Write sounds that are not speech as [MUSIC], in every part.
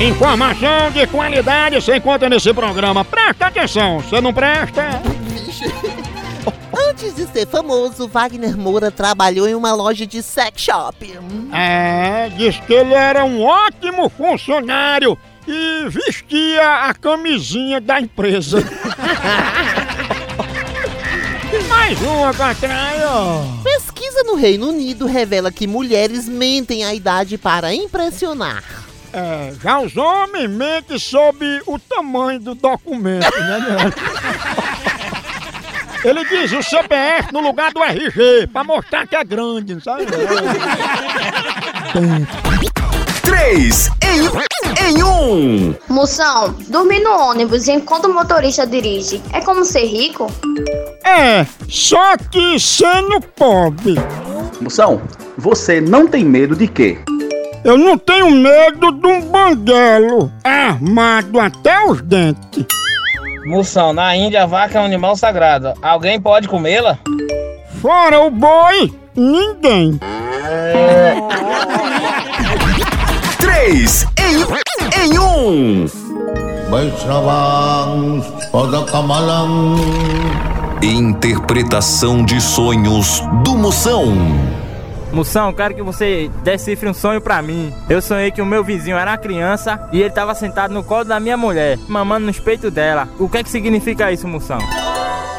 Informação de qualidade você encontra nesse programa. Presta atenção, você não presta? Antes de ser famoso, Wagner Moura trabalhou em uma loja de sex shop. É, diz que ele era um ótimo funcionário e vestia a camisinha da empresa. [LAUGHS] Mais uma ó. Pesquisa no Reino Unido revela que mulheres mentem a idade para impressionar. É, já os homens mentem sobre o tamanho do documento, né? Ele diz o CPF no lugar do RG, pra mostrar que é grande, sabe? 3 em, em 1. Moção, dormir no ônibus enquanto o motorista dirige é como ser rico? É, só que sendo pobre. Moção, você não tem medo de quê? Eu não tenho medo de um banguelo armado até os dentes. Moção, na Índia a vaca é um animal sagrado. Alguém pode comê-la? Fora o boi, ninguém. 3 em, em 1. Vaishnavang Padakamalam Interpretação de sonhos do Moção. Moção, quero que você decifre um sonho pra mim. Eu sonhei que o meu vizinho era uma criança e ele tava sentado no colo da minha mulher, mamando no peito dela. O que é que significa isso, Moção?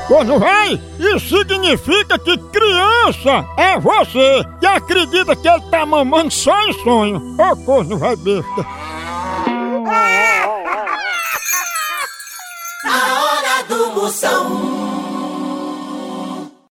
Corno vai, isso significa que criança é você que acredita que ele tá mamando só em sonho. Ô corno vai besta. A hora do Moção.